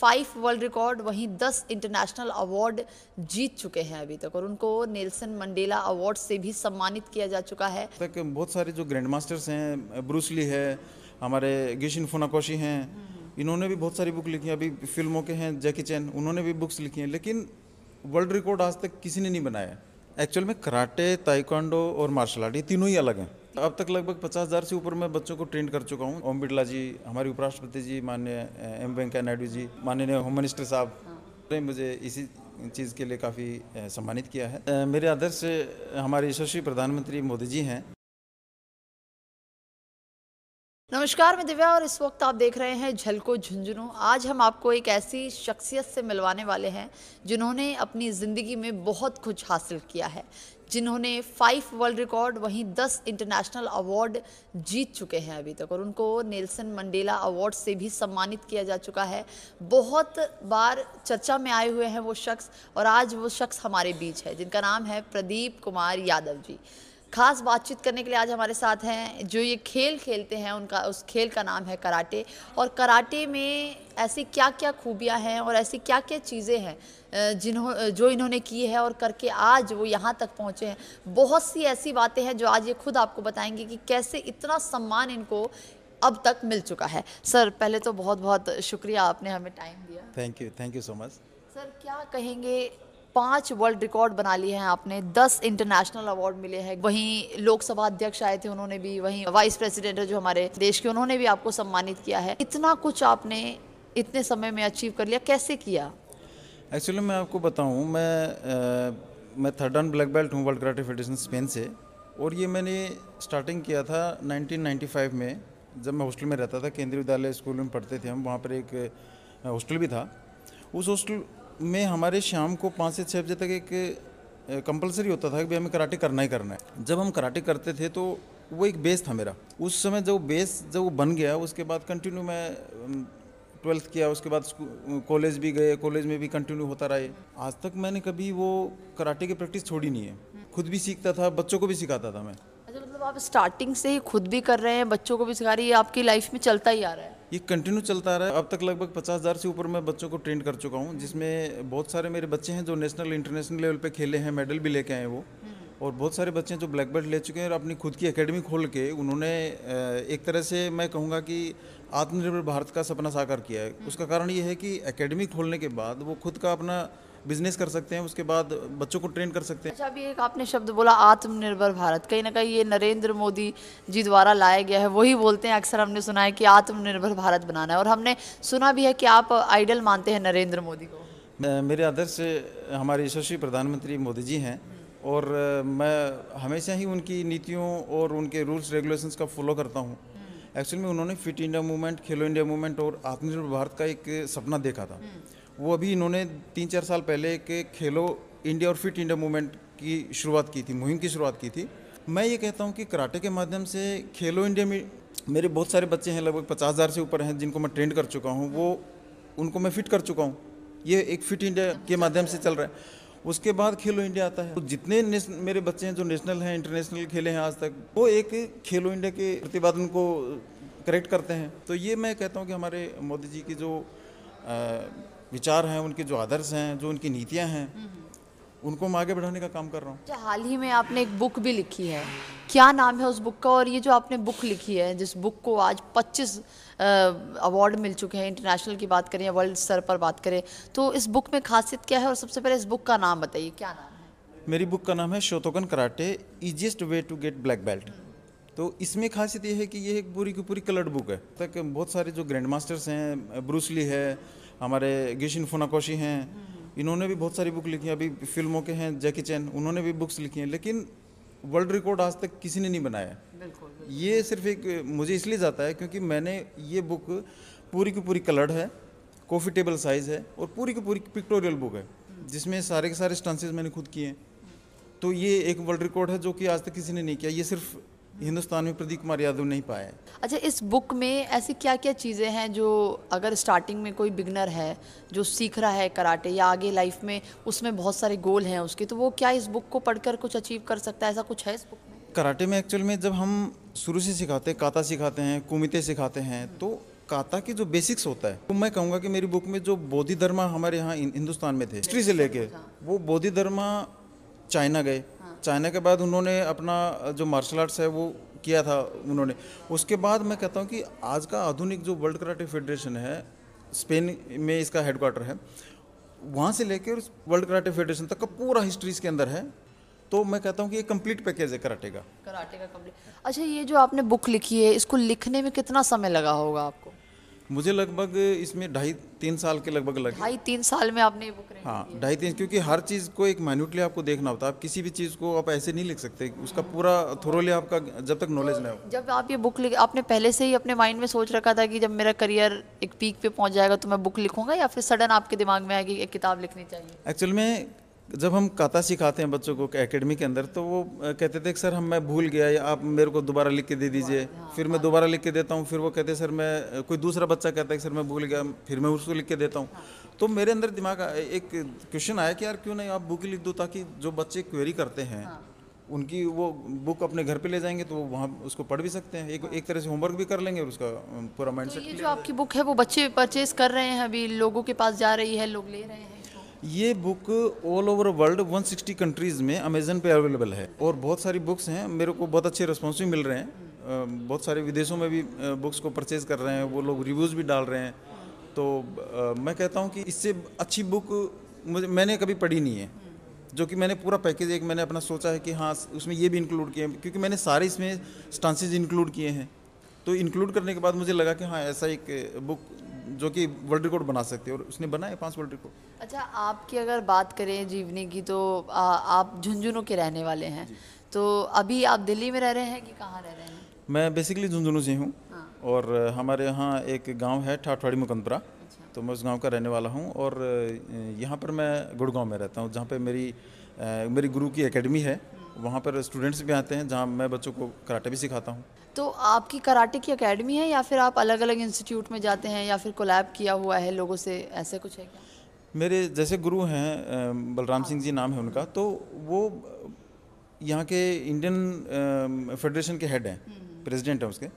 Five world record, वहीं दस international award जीत चुके हैं अभी तक। और उनको नेल्सन मंडेला अवार्ड से भी सम्मानित किया जा चुका है। तक बहुत सारे जो ग्रैंड मास्टर्स हैं ब्रूसली है, हमारे गिशिन फुनाकोशी हैं, इन्होंने भी बहुत सारी बुक लिखी हैं। अभी फ़िल्मों के हैं, जैकी चैन, उन्होंने भी बुक्स लिखी हैं। लेकिन वर्ल्ड रिकॉर्ड आज तक किसी ने नहीं बनाया। एक्चुअल में कराटे, ताइक्वांडो और मार्शल आर्ट, ये तीनों ही अलग हैं। अब तक लगभग पचास हज़ार से ऊपर मैं बच्चों को ट्रेन कर चुका हूँ। ओम बिरला जी हमारे उपराष्ट्रपति जी माननीय एम वेंकैया नायडू जी माननीय होम मिनिस्टर साहब ने मुझे इसी चीज़ के लिए काफ़ी सम्मानित किया है। मेरे आदर्श हमारे यशस्वी प्रधानमंत्री मोदी जी हैं। नमस्कार, मैं दिव्या और इस वक्त आप देख रहे हैं झलको झुंझुनू। आज हम आपको एक ऐसी शख्सियत से मिलवाने वाले हैं जिन्होंने अपनी ज़िंदगी में बहुत कुछ हासिल किया है, जिन्होंने फाइव वर्ल्ड रिकॉर्ड, वहीं दस इंटरनेशनल अवार्ड जीत चुके हैं अभी तक। और उनको नेल्सन मंडेला अवार्ड से भी सम्मानित किया जा चुका है। बहुत बार चर्चा में आए हुए हैं वो शख्स और आज वो शख्स हमारे बीच है, जिनका नाम है प्रदीप कुमार यादव जी। खास बातचीत करने के लिए आज हमारे साथ हैं जो ये खेल खेलते हैं उनका उस खेल का नाम है कराटे। और कराटे में ऐसी क्या क्या खूबियाँ हैं और ऐसी क्या क्या चीज़ें हैं जिन्हों जो इन्होंने की है और करके आज वो यहाँ तक पहुँचे हैं। बहुत सी ऐसी बातें हैं जो आज ये खुद आपको बताएँगे कि कैसे इतना सम्मान इनको अब तक मिल चुका है। सर पहले तो बहुत बहुत शुक्रिया आपने हमें टाइम दिया। Thank you thank you so much sir क्या कहेंगे पाँच वर्ल्ड रिकॉर्ड बना लिए हैं आपने दस इंटरनेशनल अवार्ड मिले हैं। वहीं लोकसभा अध्यक्ष आए थे उन्होंने भी वहीं वाइस प्रेसिडेंट है जो हमारे देश के उन्होंने भी आपको सम्मानित किया है। इतना कुछ आपने इतने समय में अचीव कर लिया कैसे किया? एक्चुअली मैं आपको बताऊँ मैं अ, मैं थर्ड ऑन ब्लैक बेल्ट हूँ वर्ल्ड कराटे फेडरेशन स्पेन से और ये मैंने स्टार्टिंग किया था 1995 में जब मैं हॉस्टल में रहता था केंद्रीय विद्यालय स्कूल में पढ़ते थे हम वहाँ पर एक हॉस्टल भी था। उस हॉस्टल में हमारे शाम को पाँच से छः बजे तक एक कंपलसरी होता था कि हमें कराटे करना ही करना है। जब हम कराटे करते थे तो वो एक बेस था मेरा। उस समय जब बेस जब वो बन गया, उसके बाद कंटिन्यू मैं ट्वेल्थ किया, उसके बाद कॉलेज भी गए कॉलेज में भी कंटिन्यू होता रहे। आज तक मैंने कभी वो कराटे की प्रैक्टिस छोड़ी नहीं है। खुद भी सीखता था, बच्चों को भी सिखाता था मैं। अच्छा मतलब आप स्टार्टिंग से ही खुद भी कर रहे हैं, बच्चों को भी सिखा रही है आपकी लाइफ में चलता ही आ रहा है। ये कंटिन्यू चलता रहा है। अब तक लगभग पचास हज़ार से ऊपर मैं बच्चों को ट्रेन कर चुका हूँ जिसमें बहुत सारे मेरे बच्चे हैं जो नेशनल इंटरनेशनल लेवल पे खेले हैं मेडल भी लेके आए हैं वो। और बहुत सारे बच्चे हैं जो ब्लैक बेल्ट ले चुके हैं और अपनी खुद की अकेडमी खोल के उन्होंने एक तरह से मैं कहूँगा कि आत्मनिर्भर भारत का सपना साकार किया है। उसका कारण ये है कि अकेडमी खोलने के बाद वो खुद का अपना बिज़नेस कर सकते हैं उसके बाद बच्चों को ट्रेन कर सकते हैं। अच्छा अभी एक आपने शब्द बोला आत्मनिर्भर भारत। कहीं ना कहीं ये नरेंद्र मोदी जी द्वारा लाया गया है वही बोलते हैं अक्सर हमने सुना है कि आत्मनिर्भर भारत बनाना है। और हमने सुना भी है कि आप आइडल मानते हैं नरेंद्र मोदी को। मेरे आदर्श हमारे यशस्वी प्रधानमंत्री मोदी जी हैं और मैं हमेशा ही उनकी नीतियों और उनके रूल्स रेगुलेशंस का फॉलो करता हूँ। एक्चुअली में उन्होंने fit India movement Khelo India movement और आत्मनिर्भर भारत का एक सपना देखा था। वो अभी इन्होंने तीन चार साल पहले के खेलो इंडिया और फिट इंडिया मूवमेंट की शुरुआत की थी मुहिम की शुरुआत की थी। मैं ये कहता हूँ कि कराटे के माध्यम से खेलो इंडिया में मेरे बहुत सारे बच्चे हैं लगभग पचास हज़ार से ऊपर हैं जिनको मैं ट्रेंड कर चुका हूँ। वो उनको मैं फिट कर चुका हूँ। ये एक फिट इंडिया के माध्यम से चल रहा है। उसके बाद खेलो इंडिया आता है। तो जितने मेरे बच्चे हैं जो नेशनल हैं इंटरनेशनल खेले हैं आज तक वो एक खेलो इंडिया के प्रतिपादन को करेक्ट करते हैं। तो ये मैं कहता हूँ कि हमारे मोदी जी की जो अ, विचार हैं उनके जो आदर्श हैं जो उनकी नीतियाँ हैं उनको मैं आगे बढ़ाने का काम कर रहा हूँ। अच्छा हाल ही में आपने एक बुक भी लिखी है। क्या नाम है उस बुक का? और ये जो आपने बुक लिखी है जिस बुक को आज 25 अवार्ड मिल चुके हैं इंटरनेशनल की बात करें या वर्ल्ड स्तर पर बात करें तो इस बुक में खासियत क्या है? और सबसे पहले इस बुक का नाम बताइए क्या नाम है? मेरी बुक का नाम है shotokan karate easiest way to get black belt तो इसमें खासियत ये है कि ये एक पूरी की पूरी कलर्ड बुक है। तक बहुत सारे जो ग्रैंड मास्टर्स हैं ब्रूसली है हमारे गिशिन फुनाकोशी हैं। इन्होंने भी बहुत सारी बुक लिखी हैं। अभी फ़िल्मों के हैं जैकी चैन उन्होंने भी बुक्स लिखी हैं। लेकिन वर्ल्ड रिकॉर्ड आज तक किसी ने नहीं बनाया। ये सिर्फ़ एक मुझे इसलिए जाता है क्योंकि मैंने ये बुक पूरी की पूरी कलर्ड है कॉफ़ी टेबल साइज़ है और पूरी की पूरी पिक्टोरियल बुक है जिसमें सारे के सारे स्टांसेज मैंने खुद किए हैं। तो ये एक वर्ल्ड रिकॉर्ड है जो कि आज तक किसी ने नहीं किया। ये सिर्फ़ हिंदुस्तान में प्रदीप कुमार यादव नहीं पाए। अच्छा इस बुक में ऐसी क्या क्या चीज़ें हैं जो अगर स्टार्टिंग में कोई बिगनर है जो सीख रहा है कराटे या आगे लाइफ में उसमें बहुत सारे गोल हैं उसके तो वो क्या इस बुक को पढ़कर कुछ अचीव कर सकता है? ऐसा कुछ है इस बुक में? कराटे में एक्चुअल में जब हम शुरू से सिखाते हैं काता सिखाते हैं कुमिते सिखाते हैं तो काता की जो बेसिक्स होता है तो मैं कहूँगा कि मेरी बुक में जो बोधि धर्मा हमारे यहाँ हिंदुस्तान में थे हिस्ट्री से लेके वो बोधि धर्मा चाइना गए। चाइना के बाद उन्होंने अपना जो मार्शल आर्ट्स है वो किया था उन्होंने। उसके बाद मैं कहता हूँ कि आज का आधुनिक जो वर्ल्ड कराटे फेडरेशन है स्पेन में इसका हेडक्वार्टर है, वहाँ से लेकर वर्ल्ड कराटे फेडरेशन तक का पूरा हिस्ट्री इसके अंदर है तो मैं कहता हूँ कि ये कंप्लीट पैकेज है कराटे का। कराटे का कंप्लीट अच्छा ये जो आपने बुक लिखी है, इसको लिखने में कितना समय लगा होगा आपको? मुझे लगभग इसमें ढाई तीन साल के लगभग लगे। ढाई तीन साल में आपने बुक लिखी हाँ ढाई तीन क्योंकि हर चीज़ को एक माइन्यूटली आपको देखना होता है। आप किसी भी चीज़ को आप ऐसे नहीं लिख सकते उसका पूरा थोरोली आपका जब तक नॉलेज ना हो। जब आप ये बुक लिख आपने पहले से ही अपने माइंड में सोच रखा था कि जब मेरा करियर एक पीक पे पहुँच जाएगा तो मैं बुक लिखूँगा या फिर सडन आपके दिमाग में आएगी एक किताब लिखनी चाहिए? एक्चुअल में जब हम काता सिखाते हैं बच्चों को एकेडमी के अंदर तो वो कहते थे सर हम मैं भूल गया या आप मेरे को दोबारा लिख के दे दीजिए। फिर मैं दोबारा लिख के देता हूँ फिर वो कहते सर मैं कोई दूसरा बच्चा कहता है कि सर मैं भूल गया फिर मैं उसको लिख के देता हूँ। तो मेरे अंदर दिमाग एक क्वेश्चन आया कि यार क्यों नहीं आप बुक लिख दो ताकि जो बच्चे क्वेरी करते हैं उनकी वो बुक अपने घर पे ले जाएँगे तो वो वहाँ उसको पढ़ भी सकते हैं। एक एक तरह से होमवर्क भी कर लेंगे और उसका पूरा माइंड तो ये जो आपकी बुक है वो बच्चे परचेज कर रहे हैं अभी लोगों के पास जा रही है लोग ले रहे हैं। ये book all over world 160 countries में अमेजन पे अवेलेबल है। और बहुत सारी बुक्स हैं, मेरे को बहुत अच्छे रिस्पॉन्स भी मिल रहे हैं। बहुत सारे विदेशों में भी बुक्स को परचेज कर रहे हैं, वो लोग रिव्यूज़ भी डाल रहे हैं। तो मैं कहता हूँ कि इससे अच्छी बुक मुझे, मैंने कभी पढ़ी नहीं है। जो कि मैंने पूरा पैकेज एक मैंने अपना सोचा है कि हाँ उसमें ये भी इंक्लूड किए हैं, क्योंकि मैंने सारे इसमें स्टांसेज इंक्लूड किए हैं। तो इंक्लूड करने के बाद मुझे लगा कि हाँ ऐसा एक बुक जो कि वर्ल्ड रिकॉर्ड बना सकती है और उसने बनाए पाँच वर्ल्ड रिकॉर्ड अच्छा आपकी अगर बात करें जीवनी की तो आ, आप झुंझुनू के रहने वाले हैं। तो अभी आप दिल्ली में रह रहे हैं कि कहाँ रह रहे हैं? मैं बेसिकली झुंझुनू से हूँ और हमारे यहाँ एक गाँव है ठाठवाड़ी मुकंदपुरा तो मैं उस गाँव का रहने वाला हूँ और यहाँ पर मैं गुड़गांव में रहता हूँ जहाँ पर मेरी मेरी गुरु की एकेडमी है। वहाँ पर स्टूडेंट्स भी आते हैं जहाँ मैं बच्चों को कराटे भी सिखाता हूँ। तो आपकी कराटे की एकेडमी है या फिर आप अलग अलग इंस्टीट्यूट में जाते हैं या फिर कोलैब किया हुआ है लोगों से? ऐसे कुछ है क्या? मेरे जैसे गुरु हैं बलराम सिंह जी नाम है उनका तो वो यहाँ के इंडियन फेडरेशन के हेड हैं प्रेसिडेंट हैं उसके।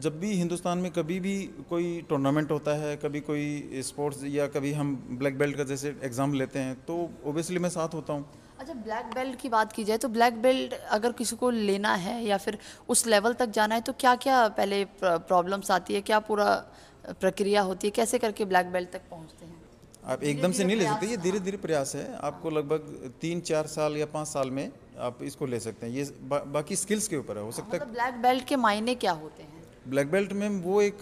जब भी हिंदुस्तान में कभी भी कोई टूर्नामेंट होता है कभी कोई स्पोर्ट्स या कभी हम ब्लैक बेल्ट का जैसे एग्ज़ाम लेते हैं तो ओबियसली मैं साथ होता हूँ। अच्छा ब्लैक बेल्ट की बात की जाए तो ब्लैक बेल्ट अगर किसी को लेना है या फिर उस लेवल तक जाना है तो क्या क्या पहले प्रॉब्लम्स आती है? क्या पूरा प्रक्रिया होती है? कैसे करके ब्लैक बेल्ट तक पहुँचते हैं? आप एकदम से नहीं ले सकते ये धीरे धीरे प्रयास है। आपको लगभग तीन चार साल या पाँच साल में आप इसको ले सकते हैं। ये बा, बाकी स्किल्स के ऊपर है हो सकता है मतलब ब्लैक बेल्ट के मायने क्या होते हैं? ब्लैक बेल्ट में वो एक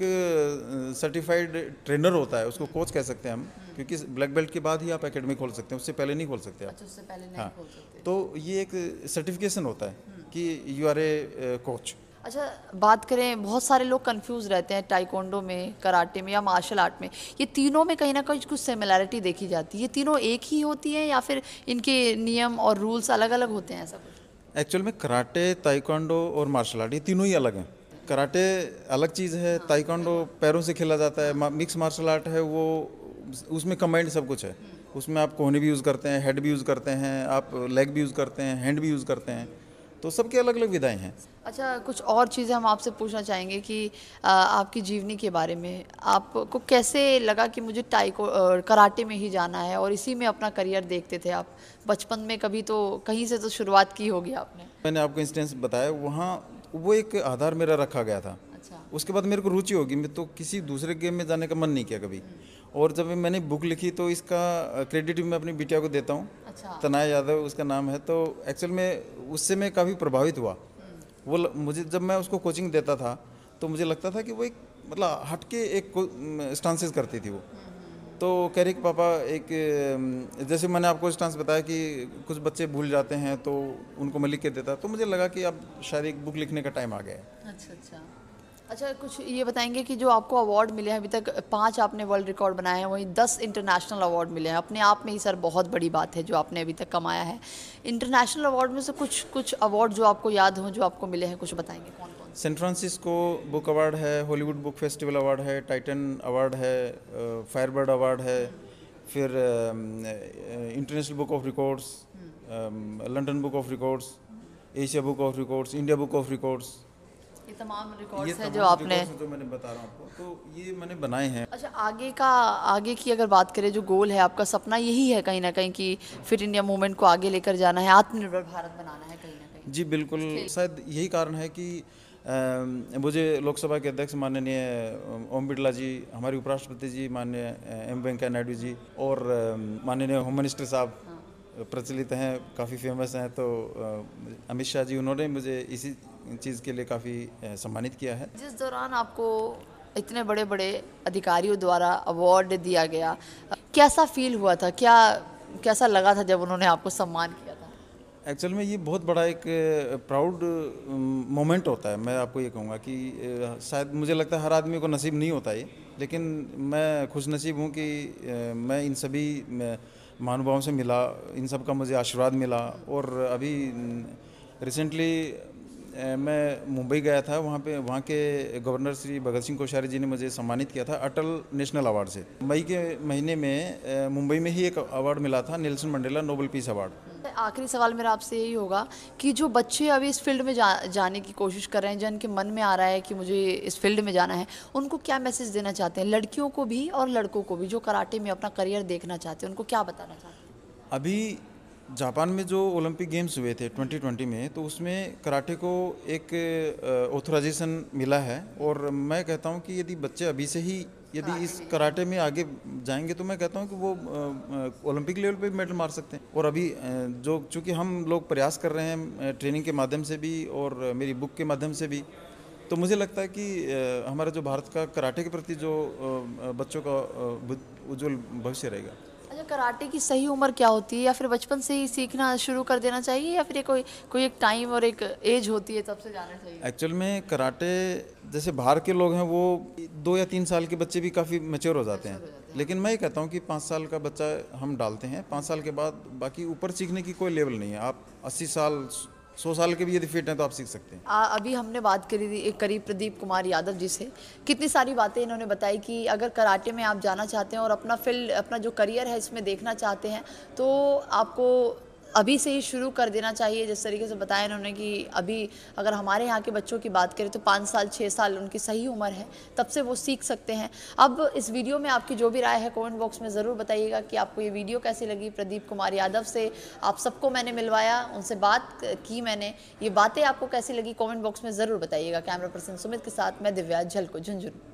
सर्टिफाइड ट्रेनर होता है उसको कोच कह सकते हैं हम क्योंकि ब्लैक बेल्ट के बाद ही आप एकेडमी खोल सकते हैं उससे पहले नहीं खोल सकते आप। अच्छा उससे पहले नहीं हाँ। खोल सकते। तो ये एक सर्टिफिकेशन होता है कि यू आर ए कोच अच्छा बात करें बहुत सारे लोग कंफ्यूज रहते हैं टाइकोंडो में कराटे में या मार्शल आर्ट में। ये तीनों में कहीं ना कहीं कुछ सिमिलैरिटी देखी जाती है। ये तीनों एक ही होती हैं या फिर इनके नियम और रूल्स अलग अलग होते हैं ऐसा कुछ? एक्चुअल में कराटे ताइक्वांडो और मार्शल आर्ट ये तीनों ही अलग हैं। कराटे अलग चीज़ है ताइक्वांडो पैरों से खेला जाता है मिक्स मार्शल आर्ट है वो उसमें कंबाइंड सब कुछ है। उसमें आप कोहनी भी यूज़ करते हैं हेड भी यूज़ करते हैं आप लेग भी यूज़ करते हैं हैंड भी यूज़ करते हैं तो सबके अलग अलग विधाएँ हैं। अच्छा कुछ और चीज़ें हम आपसे पूछना चाहेंगे कि आ, आपकी जीवनी के बारे में आपको कैसे लगा कि मुझे टाइको कराटे में ही जाना है और इसी में अपना करियर देखते थे आप? बचपन में कभी तो कहीं से तो शुरुआत की होगी आपने। मैंने आपको इंस्टेंस बताया वहाँ वो एक आधार मेरा रखा गया था। अच्छा। उसके बाद मेरे को रुचि होगी मैं तो किसी दूसरे गेम में जाने का मन नहीं किया कभी। और जब मैंने बुक लिखी तो इसका क्रेडिट भी मैं अपनी बिटिया को देता हूँ। अच्छा। तनाया यादव उसका नाम है तो एक्चुअल में उससे मैं काफ़ी प्रभावित हुआ। वो ल- मुझे जब मैं उसको कोचिंग देता था तो मुझे लगता था कि वो एक मतलब हटके एक स्टांसेस करती थी वो। तो कह रही कि पापा, एक जैसे मैंने आपको स्टांस बताया कि कुछ बच्चे भूल जाते हैं तो उनको मैं लिख के देता तो मुझे लगा कि अब शायद एक बुक लिखने का टाइम आ गया है। अच्छा अच्छा। अच्छा कुछ ये बताएँगे कि जो आपको अवार्ड मिले हैं, अभी तक पाँच आपने वर्ल्ड रिकॉर्ड बनाए हैं, वहीं दस इंटरनेशनल अवार्ड मिले हैं। अपने आप में ही सर बहुत बड़ी बात है जो आपने अभी तक कमाया है। इंटरनेशनल अवार्ड में से कुछ कुछ अवार्ड जो आपको याद हो, जो आपको मिले हैं, कुछ बताएँगे कौन सैन फ्रांसिस्को बुक अवार्ड है हॉलीवुड बुक फेस्टिवल अवार्ड है टाइटन अवार्ड है फायरबर्ड अवार्ड है फिर international book of records London book of records Asia book of records India book of records ये तमाम रिकॉर्ड्स हैं जो आपने जो मैंने बता रहा हूँ आपको। तो ये मैंने बनाए हैं। अच्छा आगे का आगे की अगर बात करें जो गोल है आपका सपना यही है कहीं ना कहीं कि फिट इंडिया मूवमेंट को आगे लेकर जाना है आत्मनिर्भर भारत बनाना है कहीं ना कहीं। जी बिल्कुल। शायद यही कारण है कि मुझे लोकसभा के अध्यक्ष माननीय ओम बिरला जी हमारे उपराष्ट्रपति जी माननीय एम वेंकैया नायडू जी और माननीय होम मिनिस्टर साहब प्रचलित हैं काफ़ी फ़ेमस हैं तो अमित शाह जी उन्होंने मुझे इसी चीज़ के लिए काफ़ी सम्मानित किया है। जिस दौरान आपको इतने बड़े बड़े अधिकारियों द्वारा अवार्ड दिया गया कैसा फील हुआ था? क्या कैसा लगा था जब उन्होंने आपको सम्मान किया? एक्चुअल में ये बहुत बड़ा एक प्राउड मोमेंट होता है। मैं आपको ये कहूँगा कि शायद मुझे लगता है हर आदमी को नसीब नहीं होता ये, लेकिन मैं खुश नसीब हूँ कि मैं इन सभी महानुभावों से मिला, इन सब का मुझे आशीर्वाद मिला और अभी रिसेंटली मैं मुंबई गया था वहाँ पे वहाँ के गवर्नर श्री भगत सिंह कोश्यारी जी ने मुझे सम्मानित किया था अटल नेशनल अवार्ड से। मई के महीने में मुंबई में ही एक अवार्ड मिला था Nelson Mandela Nobel peace award. आखिरी सवाल मेरा आपसे यही होगा कि जो बच्चे अभी इस फ़ील्ड में जा, जाने की कोशिश कर रहे हैं जिनके मन में आ रहा है कि मुझे इस फ़ील्ड में जाना है उनको क्या मैसेज देना चाहते हैं? लड़कियों को भी और लड़कों को भी जो कराटे में अपना करियर देखना चाहते हैं उनको क्या बताना चाहते हैं? अभी जापान में जो ओलंपिक गेम्स हुए थे 2020 में तो उसमें कराटे को एक ऑथराइजेशन मिला है। और मैं कहता हूँ कि यदि बच्चे अभी से ही यदि इस कराटे में। आगे जाएँगे तो मैं कहता हूँ कि वो ओलंपिक लेवल पे भी मेडल मार सकते हैं। और अभी जो चूँकि हम लोग प्रयास कर रहे हैं ट्रेनिंग के माध्यम से भी और मेरी बुक के माध्यम से भी तो मुझे लगता है कि हमारा जो भारत का कराटे के प्रति जो बच्चों का उज्जवल भविष्य रहेगा। कराटे की सही उम्र क्या होती है? या फिर बचपन से ही सीखना शुरू कर देना चाहिए या फिर ये कोई कोई एक टाइम और एक एज होती है तब से जाना चाहिए? एक्चुअल में कराटे जैसे बाहर के लोग हैं वो दो या तीन साल के बच्चे भी काफ़ी मेच्योर हो जाते हैं। लेकिन मैं ये कहता हूँ कि पाँच साल का बच्चा हम डालते हैं। पाँच साल के बाद बाकी ऊपर सीखने की कोई लेवल नहीं है। आप अस्सी साल सौ साल के भी यदि फिट हैं तो आप सीख सकते हैं। आ, अभी हमने बात करी थी एक करीब प्रदीप कुमार यादव जी से। कितनी सारी बातें इन्होंने बताई कि अगर कराटे में आप जाना चाहते हैं और अपना फ़ील्ड अपना जो करियर है इसमें देखना चाहते हैं तो आपको अभी से ही शुरू कर देना चाहिए। जिस तरीके से बताया इन्होंने कि अभी अगर हमारे यहाँ के बच्चों की बात करें तो पाँच साल छः साल उनकी सही उम्र है, तब से वो सीख सकते हैं। अब इस वीडियो में आपकी जो भी राय है कमेंट बॉक्स में ज़रूर बताइएगा कि आपको ये वीडियो कैसी लगी। प्रदीप कुमार यादव से आप सबको मैंने मिलवाया, उनसे बात की मैंने। ये बातें आपको कैसी लगी कॉमेंट बॉक्स में ज़रूर बताइएगा। कैमरा पर्सन सुमित के साथ मैं दिव्या झलको, झुंझुनू।